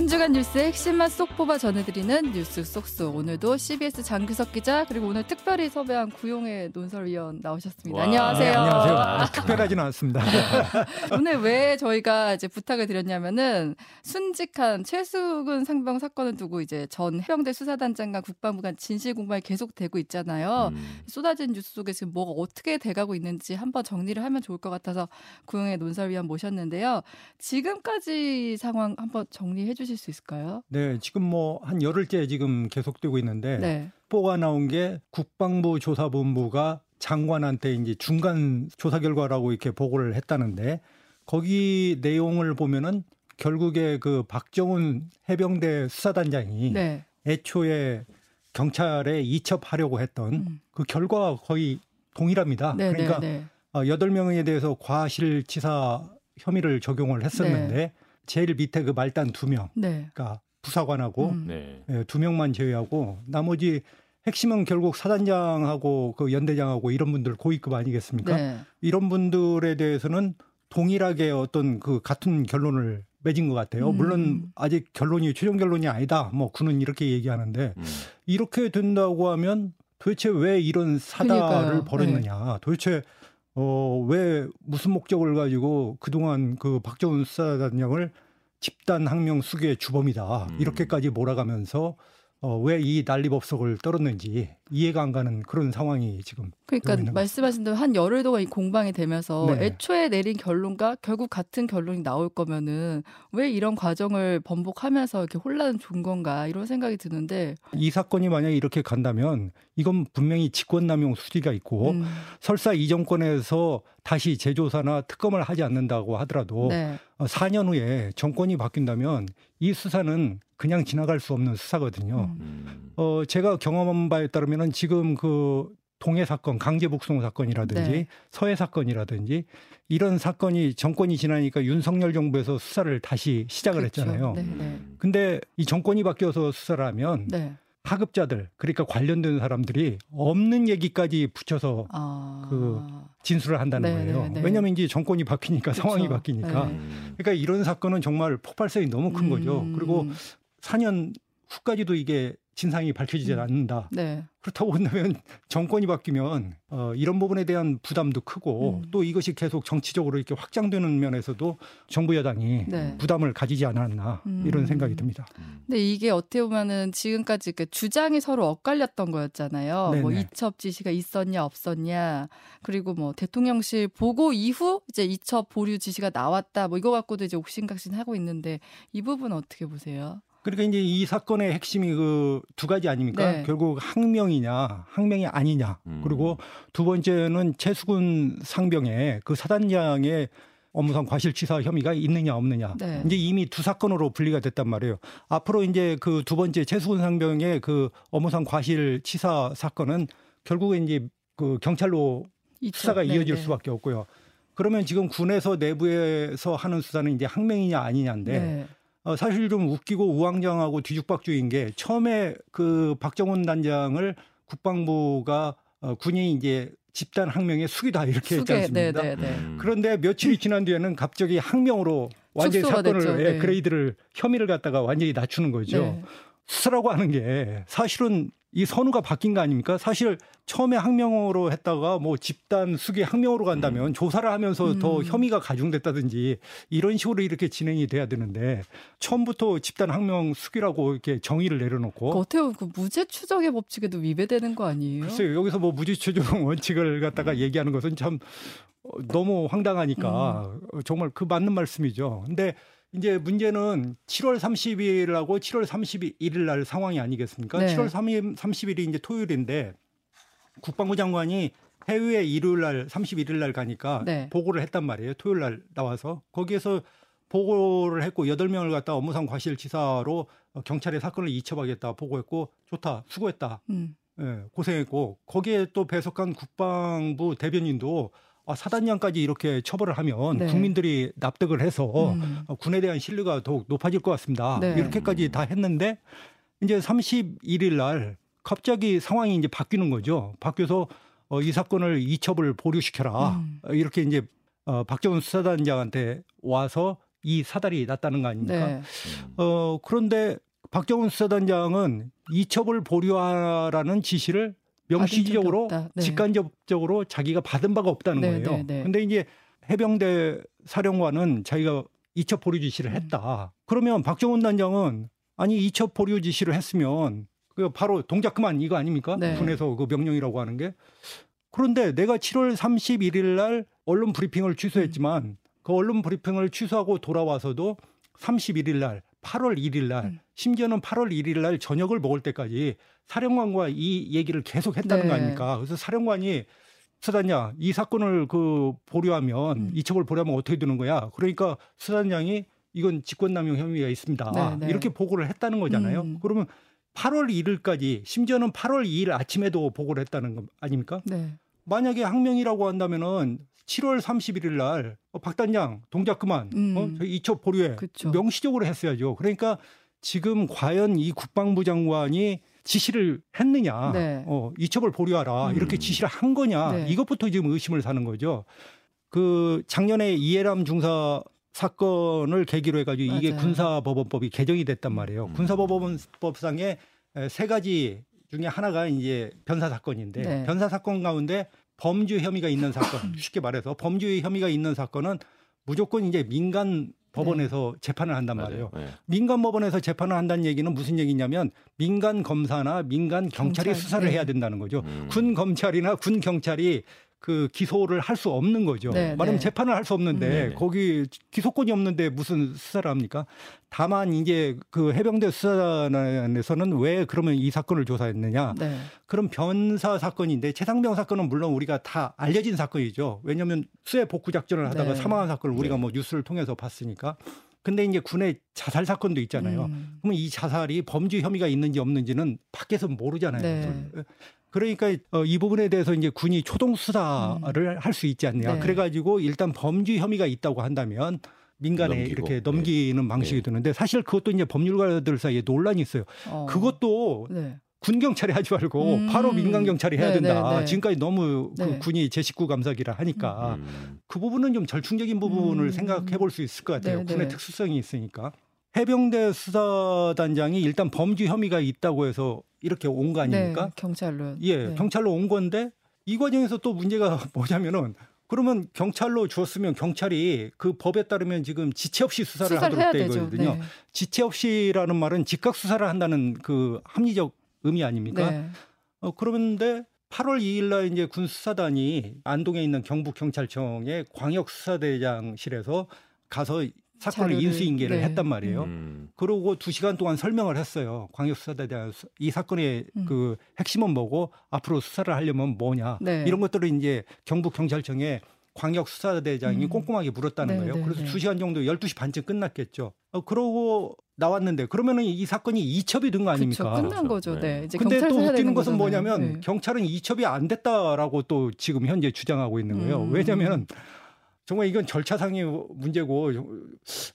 한 주간 뉴스의 핵심만 쏙 뽑아 전해드리는 뉴스 쏙쏙. 오늘도 CBS 장규석 기자 그리고 오늘 특별히 섭외한 구용의 논설위원 나오셨습니다. 와. 안녕하세요. 네, 안녕하세요. 아, 특별하지는 않습니다. 오늘 왜 저희가 이제 부탁을 드렸냐면은 순직한 최수근 상병 사건을 두고 이제 전 해병대 수사단장과 국방부 간 진실 공방이 계속되고 있잖아요. 음. 쏟아진 뉴스 속에 지금 뭐가 어떻게 돼가고 있는지 한번 정리를 하면 좋을 것 같아서 구용의 논설위원 모셨는데요. 지금까지 상황 한번 정리해 주실 수 있을까요? 네, 지금 뭐 한 열흘째 지금 계속되고 있는데 네. 뽀가 나온 게 국방부 조사본부가 장관한테 이제 중간 조사 결과라고 이렇게 보고를 했다는데 거기 내용을 보면은 결국에 그 박정훈 해병대 수사단장이 네. 애초에 경찰에 이첩하려고 했던 음. 그 결과와 거의 동일합니다. 네, 그러니까 네, 네. 여덟 명에 대해서 과실치사 혐의를 적용을 했었는데 제일 밑에 그 말단 두 명, 네. 그러니까 부사관하고 음. 네. 예, 두 명만 제외하고 나머지 핵심은 결국 사단장하고 그 연대장하고 이런 분들 고위급 아니겠습니까? 네. 이런 분들에 대해서는 동일하게 어떤 그 같은 결론을 맺은 것 같아요. 음. 물론 아직 결론이 최종 결론이 아니다. 뭐 군은 이렇게 얘기하는데 음. 이렇게 된다고 하면 도대체 왜 이런 사다를 그러니까요. 네. 벌였느냐? 도대체 어, 왜 무슨 목적을 가지고 그동안 그 박정훈 수사단장을 집단 항명 수괴의 주범이다. 음. 이렇게까지 몰아가면서 어, 왜 이 난리법석을 떨었는지 이해가 안 가는 그런 상황이 지금 그러니까 말씀하신 대로 한 열흘 동안 이 공방이 되면서 네. 애초에 내린 결론과 결국 같은 결론이 나올 거면은 왜 이런 과정을 번복하면서 이렇게 혼란을 준 건가 이런 생각이 드는데 이 사건이 만약에 이렇게 간다면 이건 분명히 직권남용 수지가 있고 음, 설사 이 정권에서 다시 재조사나 특검을 하지 않는다고 하더라도 네. 어, 4년 후에 정권이 바뀐다면 이 수사는 그냥 지나갈 수 없는 수사거든요. 음. 음. 어, 제가 경험한 바에 따르면은 지금 그 동해 사건, 강제 북송 사건이라든지 네. 서해 사건이라든지 이런 사건이 정권이 지나니까 윤석열 정부에서 수사를 다시 시작을 그렇죠. 했잖아요. 네, 음. 네. 근데 이 정권이 바뀌어서 수사를 하면 네. 하급자들 그러니까 관련된 사람들이 없는 얘기까지 붙여서 아. 그 진술을 한다는 네, 거예요. 네, 네. 왜냐하면 이제 정권이 바뀌니까 그렇죠. 상황이 바뀌니까. 그러니까 이런 사건은 정말 폭발성이 너무 큰 거죠. 음. 그리고 4년 후까지도 이게 진상이 밝혀지지 음. 않는다. 네. 그렇다고 한다면 정권이 바뀌면 어, 이런 부분에 대한 부담도 크고 음. 또 이것이 계속 정치적으로 이렇게 확장되는 면에서도 정부 여당이 네. 부담을 가지지 않았나 음. 이런 생각이 듭니다. 음. 근데 이게 어떻게 보면은 지금까지 그 주장이 서로 엇갈렸던 거였잖아요. 뭐 네네. 이첩 지시가 있었냐 없었냐 그리고 뭐 대통령실 보고 이후 이제 이첩 보류 지시가 나왔다 뭐 이거 갖고도 이제 옥신각신 하고 있는데 이 부분 은 어떻게 보세요? 그러니까 이제 이 사건의 핵심이 그 두 가지 아닙니까? 네. 결국 항명이냐, 항명이 아니냐. 음. 그리고 두 번째는 최수근 상병의 그 사단장의 업무상 과실치사 혐의가 있느냐 없느냐. 네. 이제 이미 두 사건으로 분리가 됐단 말이에요. 앞으로 이제 그 두 번째 최수근 상병의 그 업무상 과실치사 사건은 결국에 이제 그 경찰로 이첩. 수사가 네, 이어질 네. 수밖에 없고요. 그러면 지금 군에서 내부에서 하는 수사는 이제 항명이냐 아니냐인데 네. 어, 사실 좀 웃기고 우왕좌왕하고 뒤죽박죽인 게 처음에 그 박정훈 단장을 국방부가 어, 군이 이제 집단 항명의 수기다 이렇게 했지 수계. 않습니까? 네, 네, 네. 음. 그런데 며칠이 지난 뒤에는 갑자기 항명으로 완전히 사건을 됐죠. 예, 네. 그레이드를 혐의를 갖다가 완전히 낮추는 거죠. 네. 수사라고 하는 게 사실은 이 선우가 바뀐 거 아닙니까? 사실 처음에 항명으로 했다가 뭐 집단 수기 항명으로 간다면 조사를 하면서 더 음. 혐의가 가중됐다든지 이런 식으로 이렇게 진행이 돼야 되는데 처음부터 집단 항명 수기라고 이렇게 정의를 내려놓고 그 어떻게 그 무죄 추정의 법칙에도 위배되는 거 아니에요? 글쎄요 여기서 뭐 무죄 추정 원칙을 갖다가 얘기하는 것은 참 어, 너무 황당하니까 음. 어, 정말 그 맞는 말씀이죠. 근데 이제 문제는 7월 30일하고 7월 31일 날 상황이 아니겠습니까? 네. 7월 3일, 30일이 이제 토요일인데 국방부 장관이 해외에 일요일 날 31일 날 가니까 네. 보고를 했단 말이에요. 토요일 날 나와서 거기에서 보고를 했고 8명을 갖다 업무상 과실치사로 어, 경찰에 사건을 이첩하겠다 보고했고 좋다 수고했다 음. 예, 고생했고 거기에 또 배석한 국방부 대변인도 아, 사단장까지 이렇게 처벌을 하면 네. 국민들이 납득을 해서 음. 어, 군에 대한 신뢰가 더욱 높아질 것 같습니다. 네. 이렇게까지 다 했는데 이제 31일 날 갑자기 상황이 이제 바뀌는 거죠. 바뀌어서 어, 이 사건을 이첩을 보류시켜라. 음. 어, 이렇게 이제 어, 박정훈 수사단장한테 와서 이 사달이 났다는 거 아닙니까? 네. 어, 그런데 박정훈 수사단장은 이첩을 보류하라는 지시를 명시적으로. 네. 직간접적으로 자기가 받은 바가 없다는 네, 거예요. 네, 네. 근데 이제 해병대 사령관은 자기가 이첩 보류 지시를 음. 했다. 그러면 박정훈 단장은 아니 이첩 보류 지시를 했으면 그 바로 동작 그만 이거 아닙니까? 네. 군에서 그 명령이라고 하는 게. 그런데 내가 7월 31일 날 언론 브리핑을 취소했지만 음. 그 언론 브리핑을 취소하고 돌아와서도 31일 날 8월 1일 날 음. 심지어는 8월 1일 날 저녁을 먹을 때까지 사령관과 이 얘기를 계속 했다는 네. 거 아닙니까? 그래서 사령관이 수단장 이 사건을 그 보류하면 음. 이첩을 보류하면 어떻게 되는 거야? 그러니까 수단장이 이건 직권남용 혐의가 있습니다. 네, 네. 이렇게 보고를 했다는 거잖아요. 음. 그러면 8월 1일까지 심지어는 8월 2일 아침에도 보고를 했다는 거 아닙니까? 네. 만약에 항명이라고 한다면은 7월 31일 날 어, 박 단장 동작 그만 음. 어, 저희 이첩 보류해 그쵸. 명시적으로 했어야죠. 그러니까 지금 과연 이 국방부 장관이 지시를 했느냐, 네. 어, 이첩을 보류하라 음. 이렇게 지시를 한 거냐 네. 이것부터 지금 의심을 사는 거죠. 그 작년에 이해람 중사 사건을 계기로 해가지고 이게 맞아요. 군사법원법이 개정이 됐단 말이에요. 음. 군사법원법상에 에, 세 가지 중에 하나가 이제 변사 사건인데 네. 변사 사건 가운데 범죄 혐의가 있는 사건 쉽게 말해서 범죄 혐의가 있는 사건은 무조건 이제 민간 법원에서 재판을 한단 말이에요. 네. 민간 법원에서 재판을 한다는 얘기는 무슨 얘기냐면 민간 검사나 민간 경찰이 경찰, 수사를 네. 해야 된다는 거죠. 음. 군 검찰이나 군 경찰이 그 기소를 할 수 없는 거죠. 네, 말하면 네. 재판을 할 수 없는데 음. 네네. 거기 기소권이 없는데 무슨 수사를 합니까? 다만 이제 그 해병대 수사단에서는 왜 그러면 이 사건을 조사했느냐? 네. 그럼 변사 사건인데 최상병 사건은 물론 우리가 다 알려진 사건이죠. 왜냐하면 수해 복구 작전을 하다가 네. 사망한 사건을 우리가 네. 뭐 뉴스를 통해서 봤으니까. 근데 이제 군의 자살 사건도 있잖아요. 음. 그러면 이 자살이 범죄 혐의가 있는지 없는지는 밖에서 모르잖아요. 네. 그러니까 어, 이 부분에 대해서 이제 군이 초동 수사를 할수 있지 않느냐. 네. 그래가지고 일단 범죄 혐의가 있다고 한다면 민간에 넘기고. 이렇게 넘기는 방식이 네. 드는데 사실 그것도 이제 법률가들 사이에 논란이 있어요. 어. 그것도 네. 군 경찰이 하지 말고 음. 바로 민간 경찰이 해야 네, 된다. 네, 네. 지금까지 너무 그 네. 군이 제 식구 감사기라 하니까 음. 그 부분은 좀 절충적인 부분을 음. 생각해 볼 수 있을 것 같아요. 네, 군의 네. 특수성이 있으니까. 해병대 수사단장이 일단 범죄 혐의가 있다고 해서 이렇게 온 거 아닙니까? 네. 경찰로. 예, 네. 경찰로 온 건데 이 과정에서 또 문제가 뭐냐면은 그러면 경찰로 주었으면 경찰이 그 법에 따르면 지금 지체 없이 수사를, 수사를 하도록 돼 되죠. 있거든요. 네. 지체 없이라는 말은 즉각 수사를 한다는 그 합리적 의미 아닙니까? 네. 어, 그런데 8월 2일 날 이제 군 수사단이 안동에 있는 경북 경찰청의 광역 수사대장실에서 가서 사건을 자료를, 인수인계를 네. 했단 말이에요. 음. 그러고 두 시간 동안 설명을 했어요. 광역 수사대장 이 사건의 음. 그 핵심은 뭐고 앞으로 수사를 하려면 뭐냐 네. 이런 것들을 이제 경북 경찰청의 광역 수사대장이 음. 꼼꼼하게 물었다는 네, 거예요. 네, 그래서 네. 두 시간 정도 12시 반쯤 끝났겠죠. 어, 그러고 나왔는데 그러면은 이 사건이 이첩이 된거 그렇죠. 아닙니까? 끝난 거죠. 네. 네. 이제 근데 또 웃기는 것은 거잖아요. 뭐냐면 네. 경찰은 이첩이 안 됐다라고 또 지금 현재 주장하고 있는 거예요. 음. 왜냐하면 정말 이건 절차상의 문제고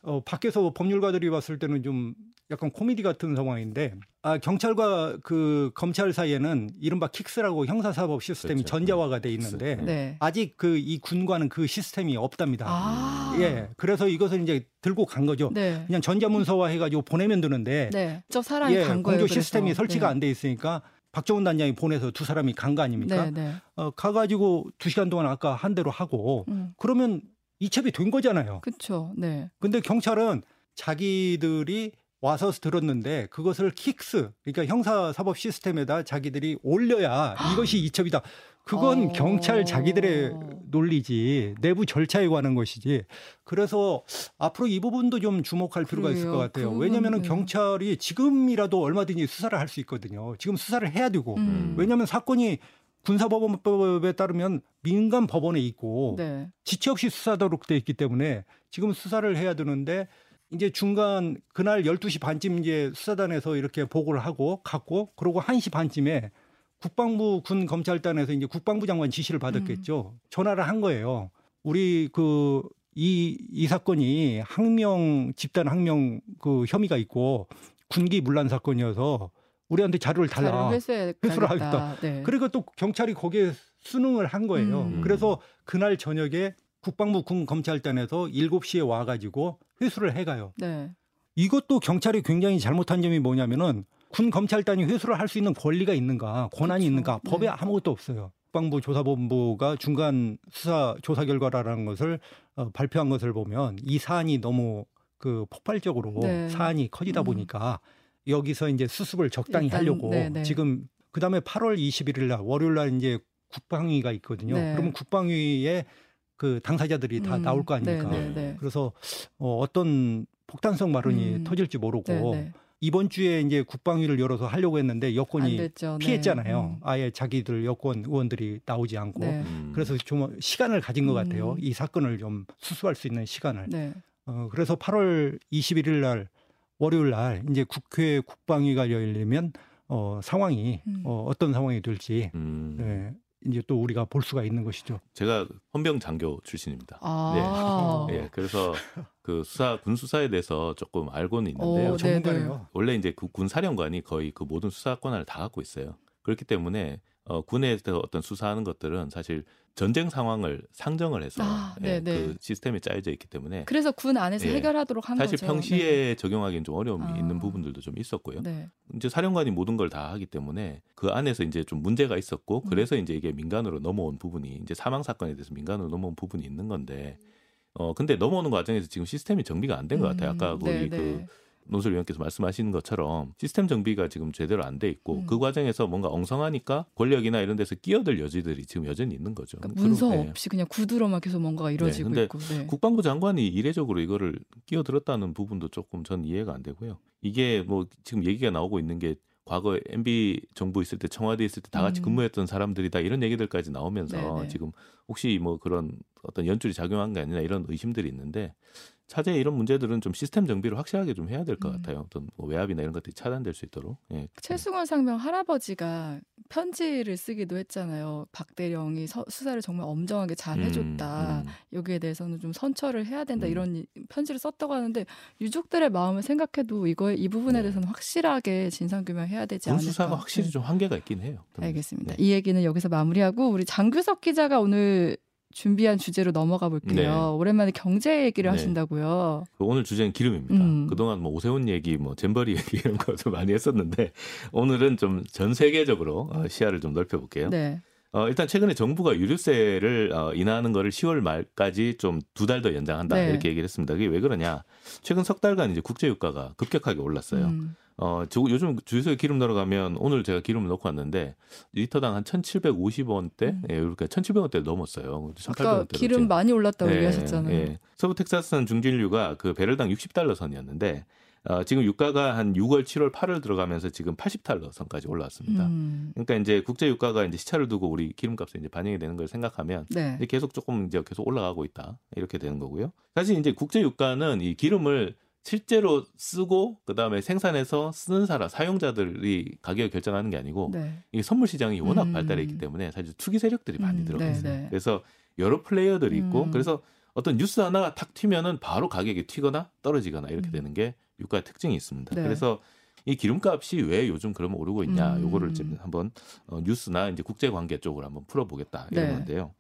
어, 밖에서 법률가들이 봤을 때는 좀 약간 코미디 같은 상황인데 아, 경찰과 그 검찰 사이에는 이른바 킥스라고 형사사법 시스템이 그렇죠. 전자화가 돼 있는데 네. 아직 그 이 군과는 그 시스템이 없답니다. 아. 예, 그래서 이것을 이제 들고 간 거죠. 네. 그냥 전자문서화 해가지고 보내면 되는데 네. 저 사람이 예, 간 거예요. 공조 그래서. 시스템이 설치가 네. 안돼 있으니까 박정훈 단장이 보내서 두 사람이 간 거 아닙니까? 네, 네. 어, 가가지고 두 시간 동안 아까 한 대로 하고 음. 그러면 이첩이 된 거잖아요. 그렇죠. 네. 근데 경찰은 자기들이 와서 들었는데 그것을 킥스 그러니까 형사사법 시스템에다 자기들이 올려야 이것이 이첩이다. 그건 어. 경찰 자기들의 논리지 내부 절차에 관한 것이지. 그래서 앞으로 이 부분도 좀 주목할 필요가 있을 그래요. 것 같아요. 그 왜냐하면. 경찰이 지금이라도 얼마든지 수사를 할 수 있거든요. 지금 수사를 해야 되고 음. 왜냐하면 사건이 군사법원법에 따르면 민간 법원에 있고 네. 지체 없이 수사하도록 돼 있기 때문에 지금 수사를 해야 되는데 이제 중간 그날 12시 반쯤 이제 수사단에서 이렇게 보고를 하고 갔고 그러고 1시 반쯤에 국방부 군 검찰단에서 이제 국방부 장관 지시를 받았겠죠. 전화를 한 거예요. 우리 그 이, 이 사건이 항명, 집단 항명 그 혐의가 있고 군기 문란 사건이어서 우리한테 자료를 달라. 자료 회수해 회수를. 하겠다. 네. 그리고 또 경찰이 거기에 수능을 한 거예요. 음. 그래서 그날 저녁에 국방부 군 검찰단에서 7시에 와가지고 회수를 해가요. 네. 이것도 경찰이 굉장히 잘못한 점이 뭐냐면은 군 검찰단이 회수를 할 수 있는 권리가 있는가, 권한이 그렇죠. 있는가, 네. 법에 아무것도 없어요. 국방부 조사본부가 중간 수사 조사 결과라는 것을 어, 발표한 것을 보면 이 사안이 너무 그 폭발적으로 네. 사안이 커지다 음. 보니까 여기서 이제 수습을 적당히 일단, 하려고 네, 네. 지금 그다음에 8월 21일 날 월요일 날 이제 국방위가 있거든요. 네. 그러면 국방위에 그 당사자들이 다 음, 나올 거 아닙니까? 네, 네, 네. 그래서 어, 어떤 폭탄성 발언이 음. 터질지 모르고 네, 네. 이번 주에 이제 국방위를 열어서 하려고 했는데 안 여권이. 네. 피했잖아요. 음. 아예 자기들 여권 의원들이 나오지 않고 네. 음. 그래서 좀 시간을 가진 것 음. 같아요. 이 사건을 좀 수습할 수 있는 시간을. 네. 어, 그래서 8월 21일 날 월요일 날 이제 국회 국방위가 열리면 어, 상황이 음. 어, 어떤 상황이 될지 음. 네, 이제 또 우리가 볼 수가 있는 것이죠. 제가 헌병 장교 출신입니다. 아. 예, 그래서 그 수사 군 수사에 대해서 조금 알고는 있는데요. 오, 네, 전문가네요. 원래 이제 그 군 사령관이 거의 그 모든 수사 권한을 다 갖고 있어요. 그렇기 때문에 어, 군에서 어떤 수사하는 것들은 사실 전쟁 상황을 상정을 해서 아, 예, 네, 네. 그 시스템이 짜여져 있기 때문에 그래서 군 안에서 예. 해결하도록 한 사실 거죠. 평시에 적용하기는 좀 어려움이 아. 있는 부분들도 좀 있었고요. 네. 네. 이제 사령관이 모든 걸 다 하기 때문에 그 안에서 이제 좀 문제가 있었고 음. 그래서 이제 이게 민간으로 넘어온 부분이 이제 사망 사건에 대해서 민간으로 넘어온 부분이 있는 건데 어 근데 넘어오는 과정에서 지금 시스템이 정비가 안 된 것 같아요. 아까 음, 거기 네, 그 네. 논설위원께서 말씀하시는 것처럼 시스템 정비가 지금 제대로 안 돼 있고 음. 그 과정에서 뭔가 엉성하니까 권력이나 이런 데서 끼어들 여지들이 지금 여전히 있는 거죠. 그러니까 문서 그리고, 예. 없이 그냥 구두로만 계속 뭔가가 이루어지고 근데 있고. 네. 국방부 장관이 이례적으로 이거를 끼어들었다는 부분도 조금 전 이해가 안 되고요. 이게 뭐 지금 얘기가 나오고 있는 게 과거 MB 정부 있을 때 청와대 있을 때 다 같이 음. 근무했던 사람들이다 이런 얘기들까지 나오면서 네네. 지금 혹시 뭐 그런 어떤 연줄이 작용한 게 아니냐 이런 의심들이 있는데 차제 이런 문제들은 좀 시스템 정비를 확실하게 좀 해야 될것 음. 같아요. 어떤 뭐 외압이나 이런 것들이 차단될 수 있도록. 예. 최승원 상병 할아버지가 편지를 쓰기도 했잖아요. 박대령이 서- 수사를 정말 엄정하게 잘 해줬다. 음, 음. 여기에 대해서는 좀 선처를 해야 된다 음. 이런 이- 편지를 썼다고 하는데 유족들의 마음을 생각해도 이거 이 부분에 네. 대해서는 확실하게 진상 규명해야 되지 군 않을까. 수사가 확실히 네. 좀 한계가 있긴 해요. 알겠습니다. 네. 이 얘기는 여기서 마무리하고 우리 장규석 기자가 오늘 준비한 주제로 넘어가 볼게요. 네. 오랜만에 경제 얘기를 네. 하신다고요. 오늘 주제는 기름입니다. 음. 그동안 뭐 오세훈 얘기, 뭐 잼버리 얘기 이런 것도 많이 했었는데 오늘은 좀 전 세계적으로 어, 시야를 좀 넓혀볼게요. 네. 어, 일단 최근에 정부가 유류세를 어, 인하하는 거를 10월 말까지 좀 두 달 더 연장한다 네. 이렇게 얘기를 했습니다. 그게 왜 그러냐? 최근 석 달간 이제 국제 유가가 급격하게 올랐어요. 음. 어, 저 요즘 주유소에 기름 넣으러 가면 오늘 제가 기름을 넣고 왔는데 리터당 한 1,750원대, 음. 예, 이렇게 1,700원대 넘었어요. 1,800원대. 아까 기름 많이 올랐다고 얘기하셨잖아요. 예. 서부 텍사스산 중진류가 그 배럴당 60달러 선이었는데 어, 지금 유가가 한 6월, 7월, 8월 들어가면서 지금 80달러 선까지 올라왔습니다. 음. 그러니까 이제 국제 유가가 이제 시차를 두고 우리 기름값에 이제 반영이 되는 걸 생각하면 네. 계속 조금 이제 계속 올라가고 있다 이렇게 되는 거고요. 사실 이제 국제 유가는 이 기름을 실제로 쓰고 그다음에 생산해서 쓰는 사람 사용자들이 가격을 결정하는 게 아니고 네. 이 선물 시장이 워낙 음. 발달해 있기 때문에 사실 투기 세력들이 많이 음, 들어가 네, 있어요. 네. 그래서 여러 플레이어들이 있고 음. 그래서 어떤 뉴스 하나가 탁 튀면은 바로 가격이 튀거나 떨어지거나 이렇게 음. 되는 게 유가의 특징이 있습니다. 네. 그래서 이 기름값이 왜 요즘 그러면 오르고 있냐, 음. 요거를 지금 한번 어, 뉴스나 이제 국제 관계 쪽으로 한번 풀어보겠다 이런 네. 건데요.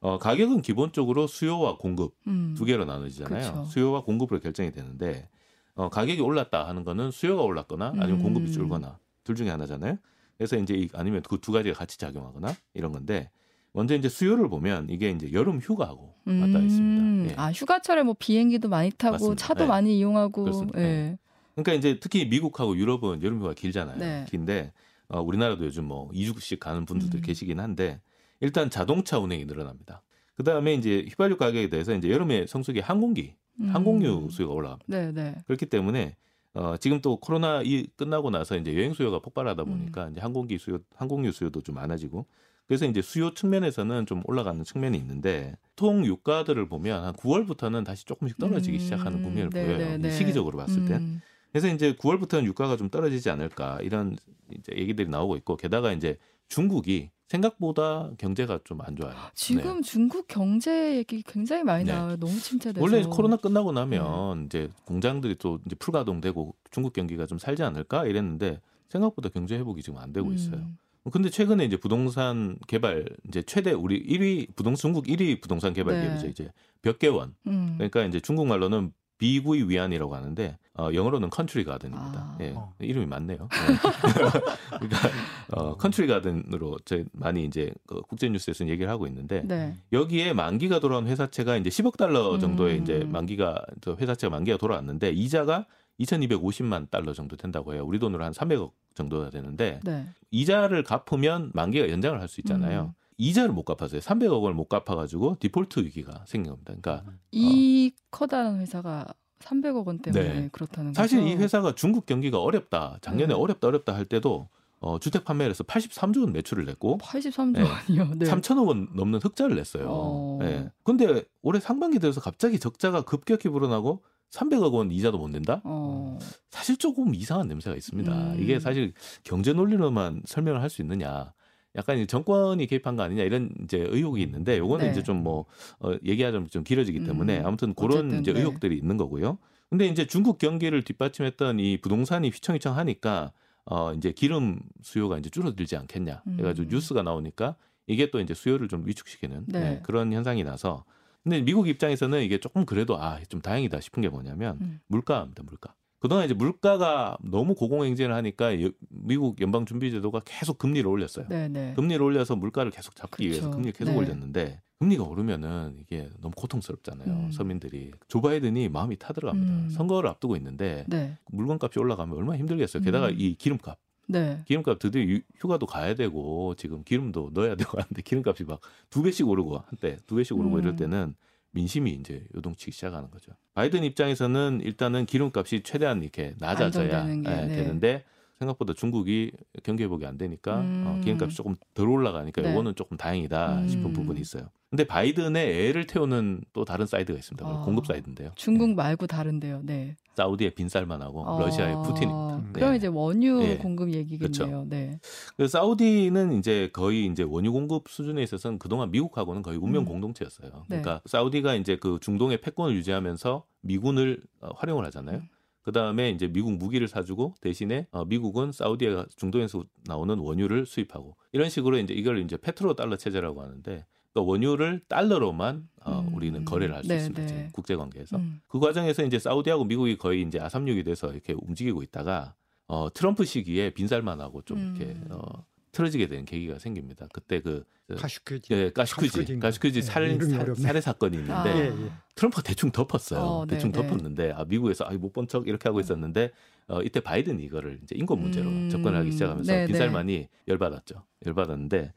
어, 가격은 기본적으로 수요와 공급 음. 두 개로 나눠지잖아요. 그쵸. 수요와 공급으로 결정이 되는데 어, 가격이 올랐다 하는 거는 수요가 올랐거나 아니면 공급이 음. 줄거나 둘 중에 하나잖아요. 그래서 이제 이- 아니면 그 두 가지가 같이 작용하거나 이런 건데 먼저 이제 수요를 보면 이게 이제 여름 휴가하고 맞닿아 음. 있습니다. 예. 아 휴가철에 뭐 비행기도 많이 타고 맞습니다. 차도 네. 많이 이용하고. 그렇습니다. 예. 그러니까 이제 특히 미국하고 유럽은 여름 휴가 길잖아요. 네. 긴데 어, 우리나라도 요즘 뭐 2주씩 가는 분들도 음. 계시긴 한데 일단 자동차 운행이 늘어납니다. 그 다음에 이제 휘발유 가격에 대해서 이제 여름에 성수기 항공기, 음. 항공유 수요가 올라갑니다. 네, 네. 그렇기 때문에 어, 지금 또 코로나 이 끝나고 나서 이제 여행 수요가 폭발하다 음. 보니까 이제 항공기 수요, 항공유 수요도 좀 많아지고 그래서 이제 수요 측면에서는 좀 올라가는 측면이 있는데 통 유가들을 보면 한 9월부터는 다시 조금씩 떨어지기 음. 시작하는 국면을 네, 보여요. 네, 네. 시기적으로 봤을 때. 음. 그래서 이제 9월부터는 유가가 좀 떨어지지 않을까 이런 이제 얘기들이 나오고 있고 게다가 이제 중국이 생각보다 경제가 좀 안 좋아요. 지금 중국 경제 얘기 굉장히 많이 네. 나와요. 너무 네. 침체돼서. 원래 코로나 끝나고 네. 나면 이제 공장들이 또 이제 풀가동되고 중국 경기가 좀 살지 않을까 이랬는데 생각보다 경제 회복이 지금 안 되고 있어요. 음. 근데 최근에 이제 부동산 개발 이제 최대 우리 1위 부동 중국 1위 부동산 개발 네. 기업이죠 이제 벽계원. 음. 그러니까 이제 중국 말로는 비구이 위안이라고 하는데 어, 영어로는 Country Garden입니다. 아. 예, 어. 이름이 많네요. 예. 그러니까 어, Country Garden으로 저 많이 이제 그 국제 뉴스에서는 얘기를 하고 있는데 네. 여기에 만기가 돌아온 회사채가 이제 10억 달러 정도의 음. 이제 만기가 저 회사채가 만기가 돌아왔는데 이자가 2,250만 달러 정도 된다고 해요. 우리 돈으로 한 300억 정도가 되는데 네. 이자를 갚으면 만기가 연장을 할 수 있잖아요. 음. 이자를 못 갚았어요. 300억 원을 못 갚아가지고 디폴트 위기가 생긴 겁니다. 그러니까 이 커다란 회사가 300억 원 때문에 네. 그렇다는 거죠. 사실 이 회사가 중국 경기가 어렵다. 작년에 네. 어렵다 어렵다 할 때도 어, 주택 판매를 해서 83조 원 매출을 냈고 83조 네. 원이요. 네. 3천억 원 넘는 흑자를 냈어요. 어. 예. 근데 올해 상반기 들어서 갑자기 적자가 급격히 불어나고 300억 원 이자도 못 낸다? 어. 사실 조금 이상한 냄새가 있습니다. 음. 이게 사실 경제 논리로만 설명을 할 수 있느냐. 약간 정권이 개입한 거 아니냐 이런 이제 의혹이 있는데 요거는 네. 이제 좀 뭐 어, 얘기하자면 좀 길어지기 음. 때문에 아무튼 그런 어쨌든, 이제 네. 의혹들이 있는 거고요. 근데 이제 중국 경기를 뒷받침했던 이 부동산이 휘청휘청 하니까 어 이제 기름 수요가 이제 줄어들지 않겠냐. 그래 가지고 음. 뉴스가 나오니까 이게 또 이제 수요를 좀 위축시키는 네. 네, 그런 현상이 나서 근데 미국 입장에서는 이게 조금 그래도 아 좀 다행이다 싶은 게 뭐냐면 음. 물가입니다 물가. 그동안 이제 물가가 너무 고공행진을 하니까 여- 미국 연방준비제도가 계속 금리를 올렸어요. 네, 네. 금리를 올려서 물가를 계속 잡기 위해서 그쵸. 금리를 계속 네. 올렸는데 금리가 오르면은 이게 너무 고통스럽잖아요. 음. 서민들이 조 바이든이 마음이 타들어갑니다. 음. 선거를 앞두고 있는데 네. 물건값이 올라가면 얼마나 힘들겠어요. 게다가 음. 이 기름값, 네. 기름값 드디어 유- 휴가도 가야 되고 지금 기름도 넣어야 되고 하는데 기름값이 막 두 배씩 오르고 한때 두 배씩 오르고 음. 이럴 때는 민심이 이제 요동치기 시작하는 거죠. 바이든 입장에서는 일단은 기름값이 최대한 이렇게 낮아져야 게, 예, 네. 되는데 생각보다 중국이 경기 회복이 안 되니까 음. 어, 기름값이 조금 덜 올라가니까 네. 이거는 조금 다행이다 싶은 음. 부분이 있어요. 근데 바이든의 애를 태우는 또 다른 side가 있습니다. 아. 공급 side인데요. 중국 예. 말고 다른데요. 네. 사우디의 빈살만하고 어, 러시아의 푸틴입니다. 음. 그럼 네. 이제 원유 예. 공급 얘기겠네요. 네. 그 사우디는 이제 거의 이제 원유 공급 수준에 있어서는 그동안 미국하고는 거의 운명 음. 공동체였어요. 네. 그러니까 사우디가 이제 그 중동의 패권을 유지하면서 미군을 어, 활용을 하잖아요. 음. 그 다음에 이제 미국 무기를 사주고 대신에 어, 미국은 사우디가 중동에서 나오는 원유를 수입하고 이런 식으로 이제 이걸 이제 페트로 달러 체제라고 하는데 그러니까 원유를 달러로만 어, 음. 우리는 거래를 할수 네, 있습니다. 네. 지금 국제 관계에서. 음. 그 과정에서 이제 사우디하고 미국이 거의 이제 아삼육이 돼서 이렇게 움직이고 있다가 어, 트럼프 시기에 빈살만하고 좀 이렇게 음. 어, 틀어지게 되는 계기가 생깁니다. 그때 그 가슈크지. 예, 가시쿠지 가시쿠지인가? 가시쿠지 예, 살, 이름이 살, 어렵네. 살해 사건이 있는데 아. 예, 예. 트럼프가 대충 덮었어요. 어, 대충 네, 네. 덮었는데 아, 미국에서 아, 못본 척 이렇게 하고 있었는데 어, 이때 바이든이 이거를 이제 인권 문제로 음. 접근하기 시작하면서 네, 빈살만이 열받았죠. 열받았는데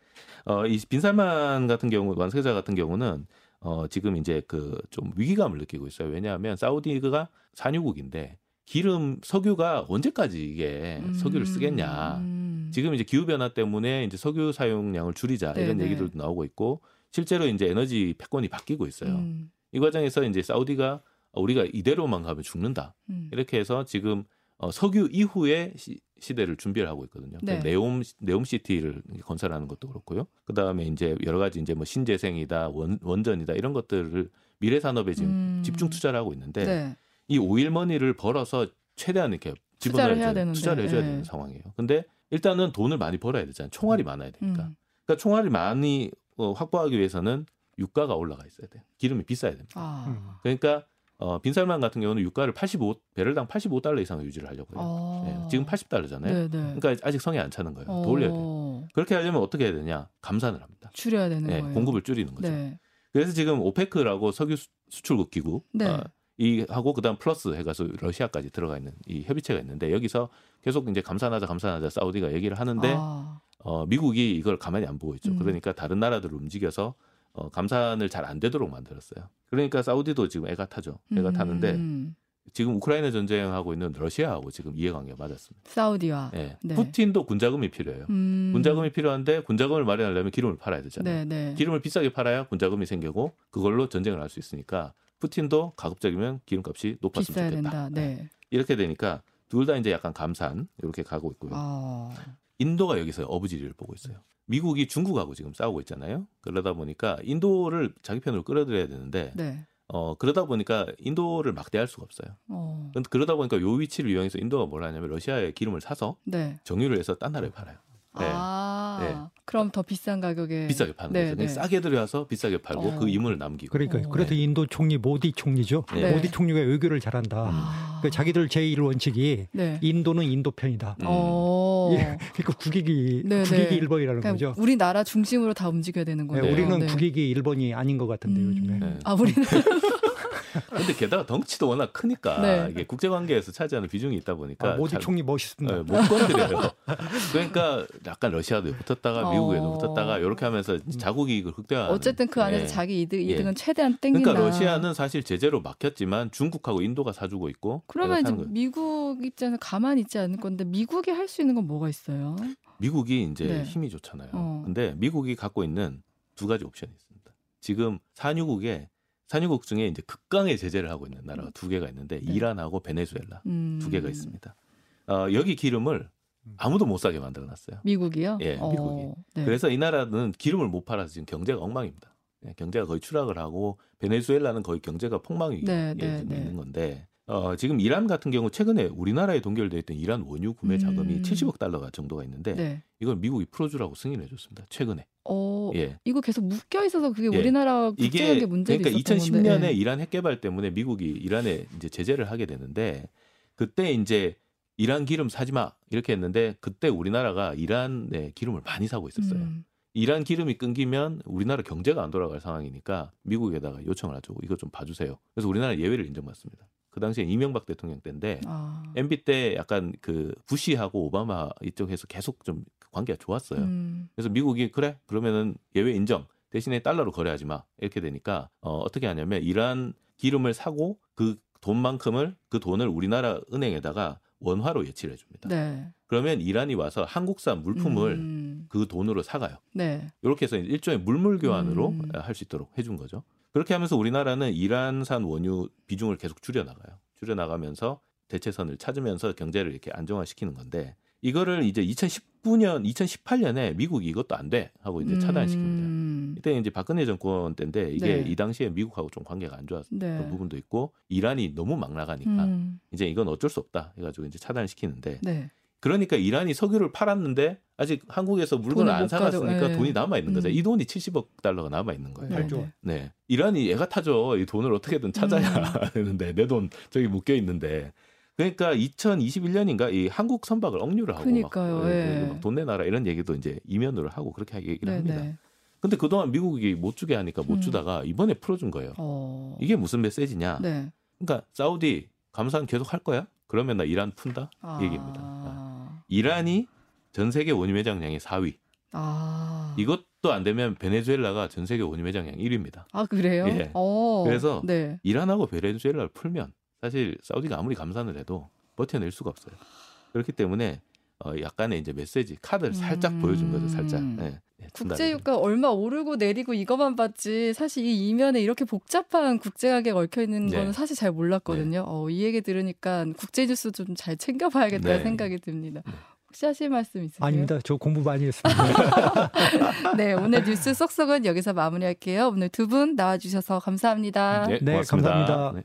어, 이 빈살만 같은 경우 완세자 같은 경우는 어, 지금 이제 그 좀 위기감을 느끼고 있어요. 왜냐하면 사우디가 산유국인데 기름 석유가 언제까지 이게 석유를 쓰겠냐. 음. 지금 이제 기후 변화 때문에 이제 석유 사용량을 줄이자 이런 네네. 얘기들도 나오고 있고 실제로 이제 에너지 패권이 바뀌고 있어요. 음. 이 과정에서 이제 사우디가 우리가 이대로만 가면 죽는다. 음. 이렇게 해서 지금 어, 석유 이후의 시, 시대를 준비를 하고 있거든요. 네. 네옴 네옴 시티를 건설하는 것도 그렇고요. 그 다음에 이제 여러 가지 이제 뭐 신재생이다, 원, 원전이다 이런 것들을 미래 산업에 지금 음. 집중 투자를 하고 있는데 네. 이 오일 머니를 벌어서 최대한 이렇게 투자를 집어넣어야 해야 되는- 되는데. 투자를 해줘야 네. 되는 상황이에요. 근데 일단은 돈을 많이 벌어야 되잖아요. 총알이 많아야 되니까. 음. 그러니까 총알이 많이 어, 확보하기 위해서는 유가가 올라가 있어야 돼요. 기름이 비싸야 됩니다. 아. 음. 그러니까 어, 빈살만 같은 경우는 유가를 85 배럴당 85달러 이상을 유지를 하려고 해요. 어. 예, 지금 80달러잖아요. 네, 네. 그러니까 아직 성에 안 차는 거예요. 더 올려야 돼요. 어. 그렇게 하려면 어떻게 해야 되냐? 감산을 합니다. 줄여야 되는 예, 거예요. 공급을 줄이는 거죠. 네. 그래서 지금 오페크라고 석유 수- 수출국 기구 네. 어, 이 하고 그다음 플러스 해가서 러시아까지 들어가 있는 이 협의체가 있는데 여기서 계속 이제 감산하자 감산하자 사우디가 얘기를 하는데 아. 어, 미국이 이걸 가만히 안 보고 있죠. 음. 그러니까 다른 나라들을 움직여서 어, 감산을 잘 안 되도록 만들었어요. 그러니까 사우디도 지금 애가 타죠. 애가 타는데 음. 지금 우크라이나 전쟁하고 있는 러시아하고 지금 이해관계가 맞았습니다. 사우디와 예. 네. 푸틴도 군자금이 필요해요. 음. 군자금이 필요한데 군자금을 마련하려면 기름을 팔아야 되잖아요. 네, 네. 기름을 비싸게 팔아야 군자금이 생기고 그걸로 전쟁을 할 수 있으니까 푸틴도 가급적이면 기름값이 높았으면 좋겠다. 된다. 네. 이렇게 되니까 둘 다 이제 약간 감산 이렇게 가고 있고요. 아. 인도가 여기서 어부지리를 보고 있어요. 미국이 중국하고 지금 싸우고 있잖아요. 그러다 보니까 인도를 자기 편으로 끌어들여야 되는데 네. 어 그러다 보니까 인도를 막대할 수가 없어요. 어. 그런데 그러다 보니까 요 위치를 이용해서 인도가 뭘 하냐면 러시아에 기름을 사서 네. 정유를 해서 딴 나라에 팔아요. 아, 네. 그럼 더 비싼 가격에 비싸게 파는 네, 거죠. 그러니까 네. 싸게 들여와서 비싸게 팔고 어. 그 이문을 남기고. 그러니까 어. 그래서 네. 인도 총리 모디 총리죠. 네. 모디 총리가 외교를 잘한다. 아. 그 자기들 제1 원칙이 네. 인도는 인도 편이다. 음. 어. 예, 그러니까 국익이 네, 국익이 네. 1번이라는 그러니까 거죠. 우리나라 중심으로 다 움직여야 되는 네, 거네요. 우리는 네. 국익이 1번이 아닌 것 같은데 음. 요즘에. 네. 아, 우리는 근데 게다가 덩치도 워낙 크니까 네. 이게 국제 관계에서 차지하는 비중이 있다 보니까 아, 모디 잘- 총리 멋있습니다. 네, 못 건드려요. 그러니까 약간 러시아도 붙었다가 어. 미국에도 붙었다가 이렇게 하면서 자국 이익을 극대화하는. 어쨌든 그 안에서 예. 자기 이득 예. 이득은 최대한 땡긴다. 그러니까 러시아는 사실 제재로 막혔지만 중국하고 인도가 사주고 있고 그러면 이제. 미국 입장에서 가만히 있지 않을 건데 미국이 할 수 있는 건 뭐가 있어요? 미국이 이제 네. 힘이 좋잖아요. 어. 근데 미국이 갖고 있는 두 가지 옵션이 있습니다. 지금 산유국에 산유국 중에 이제 극강의 제재를 하고 있는 나라가 두 개가 있는데 네. 이란하고 베네수엘라 음. 두 개가 있습니다. 어, 여기 기름을 아무도 못 사게 만들어놨어요. 미국이요? 예, 어, 미국이. 네. 그래서 이 나라는 기름을 못 팔아서 지금 경제가 엉망입니다. 예, 경제가 거의 추락을 하고 베네수엘라는 거의 경제가 폭망 위기에 네, 네, 네. 있는 건데 어, 지금 이란 같은 경우 최근에 우리나라에 동결돼 있던 이란 원유 구매 자금이 음. 70억 달러가 정도가 있는데 네. 이걸 미국이 풀어주라고 승인해 줬습니다. 최근에. 어, 예. 이거 계속 묶여 있어서 그게 예. 우리나라 국제관계 문제도 그러니까 있었던 2010년에 건데. 예. 이란 핵 개발 때문에 미국이 이란에 이제 제재를 하게 되는데 그때 이제 이란 기름 사지 마 이렇게 했는데 그때 우리나라가 이란의 기름을 많이 사고 있었어요. 음. 이란 기름이 끊기면 우리나라 경제가 안 돌아갈 상황이니까 미국에다가 요청을 하죠. 이거 좀 봐주세요. 그래서 우리나라 예외를 인정받습니다. 그 당시에 이명박 대통령 때인데 아. MB 때 약간 그 부시하고 오바마 이쪽에서 계속 좀 관계가 좋았어요. 음. 그래서 미국이 그래 그러면은 예외 인정 대신에 달러로 거래하지 마 이렇게 되니까 어, 어떻게 하냐면 이란 기름을 사고 그 돈만큼을 그 돈을 우리나라 은행에다가 원화로 예치를 해줍니다. 네. 그러면 이란이 와서 한국산 물품을 음. 그 돈으로 사가요. 네. 이렇게 해서 일종의 물물 교환으로 음. 할수 있도록 해준 거죠. 그렇게 하면서 우리나라는 이란산 원유 비중을 계속 줄여 나가요. 줄여 나가면서 대체선을 찾으면서 경제를 이렇게 안정화시키는 건데 이거를 이제 2019년, 2018년에 미국이 이것도 안 돼 하고 이제 차단시킵니다. 음. 이때 이제 박근혜 정권 때인데 이게 네. 이 당시에 미국하고 좀 관계가 안 좋았던 네. 부분도 있고 이란이 너무 막 나가니까 음. 이제 이건 어쩔 수 없다 해가지고 이제 차단을 시키는데 네. 그러니까 이란이 석유를 팔았는데 아직 한국에서 물건을 안 가져- 예. 돈이 남아 있는 거죠. 음. 이 돈이 70억 달러가 남아 있는 거예요. 네. 네. 네. 이란이 애가 타죠. 이 돈을 어떻게든 찾아야 음. 하는데 내돈 저기 묶여 있는데. 그러니까 2021년인가 이 한국 선박을 억류를 하고 그러니까요, 막, 예. 막돈 내놔라 이런 얘기도 이제 이면으로 하고 그렇게 얘기를 네. 합니다. 네. 근데 그동안 미국이 못 주게 하니까 못 음. 주다가 이번에 풀어준 거예요. 어. 이게 무슨 메시지냐? 네. 그러니까 사우디 감산 계속 할 거야? 그러면 나 이란 푼다? 아. 이 얘기입니다. 이란이 전 세계 원유 매장량이 4위. 아. 이것도 안 되면 베네수엘라가 전 세계 원유 매장량 1위입니다. 아 그래요? 예. 어. 그래서 네. 이란하고 베네수엘라를 풀면 사실 사우디가 아무리 감산을 해도 버텨낼 수가 없어요. 그렇기 때문에 어, 약간의 이제 메시지 카드를 살짝 음. 보여준 거죠, 살짝. 네, 네, 국제유가 얼마 오르고 내리고 이것만 봤지 사실 이 이면에 이렇게 복잡한 국제가격 얽혀 있는 네. 거는 사실 잘 몰랐거든요. 어, 이 얘기 들으니까 국제 뉴스 좀 잘 챙겨봐야겠다 네. 생각이 듭니다. 네. 혹시 하실 말씀 있으세요? 아닙니다. 저 공부 많이 했습니다. 네, 오늘 뉴스 쏙쏙은 여기서 마무리할게요. 오늘 두 분 나와주셔서 감사합니다. 네, 네, 고맙습니다. 감사합니다. 네.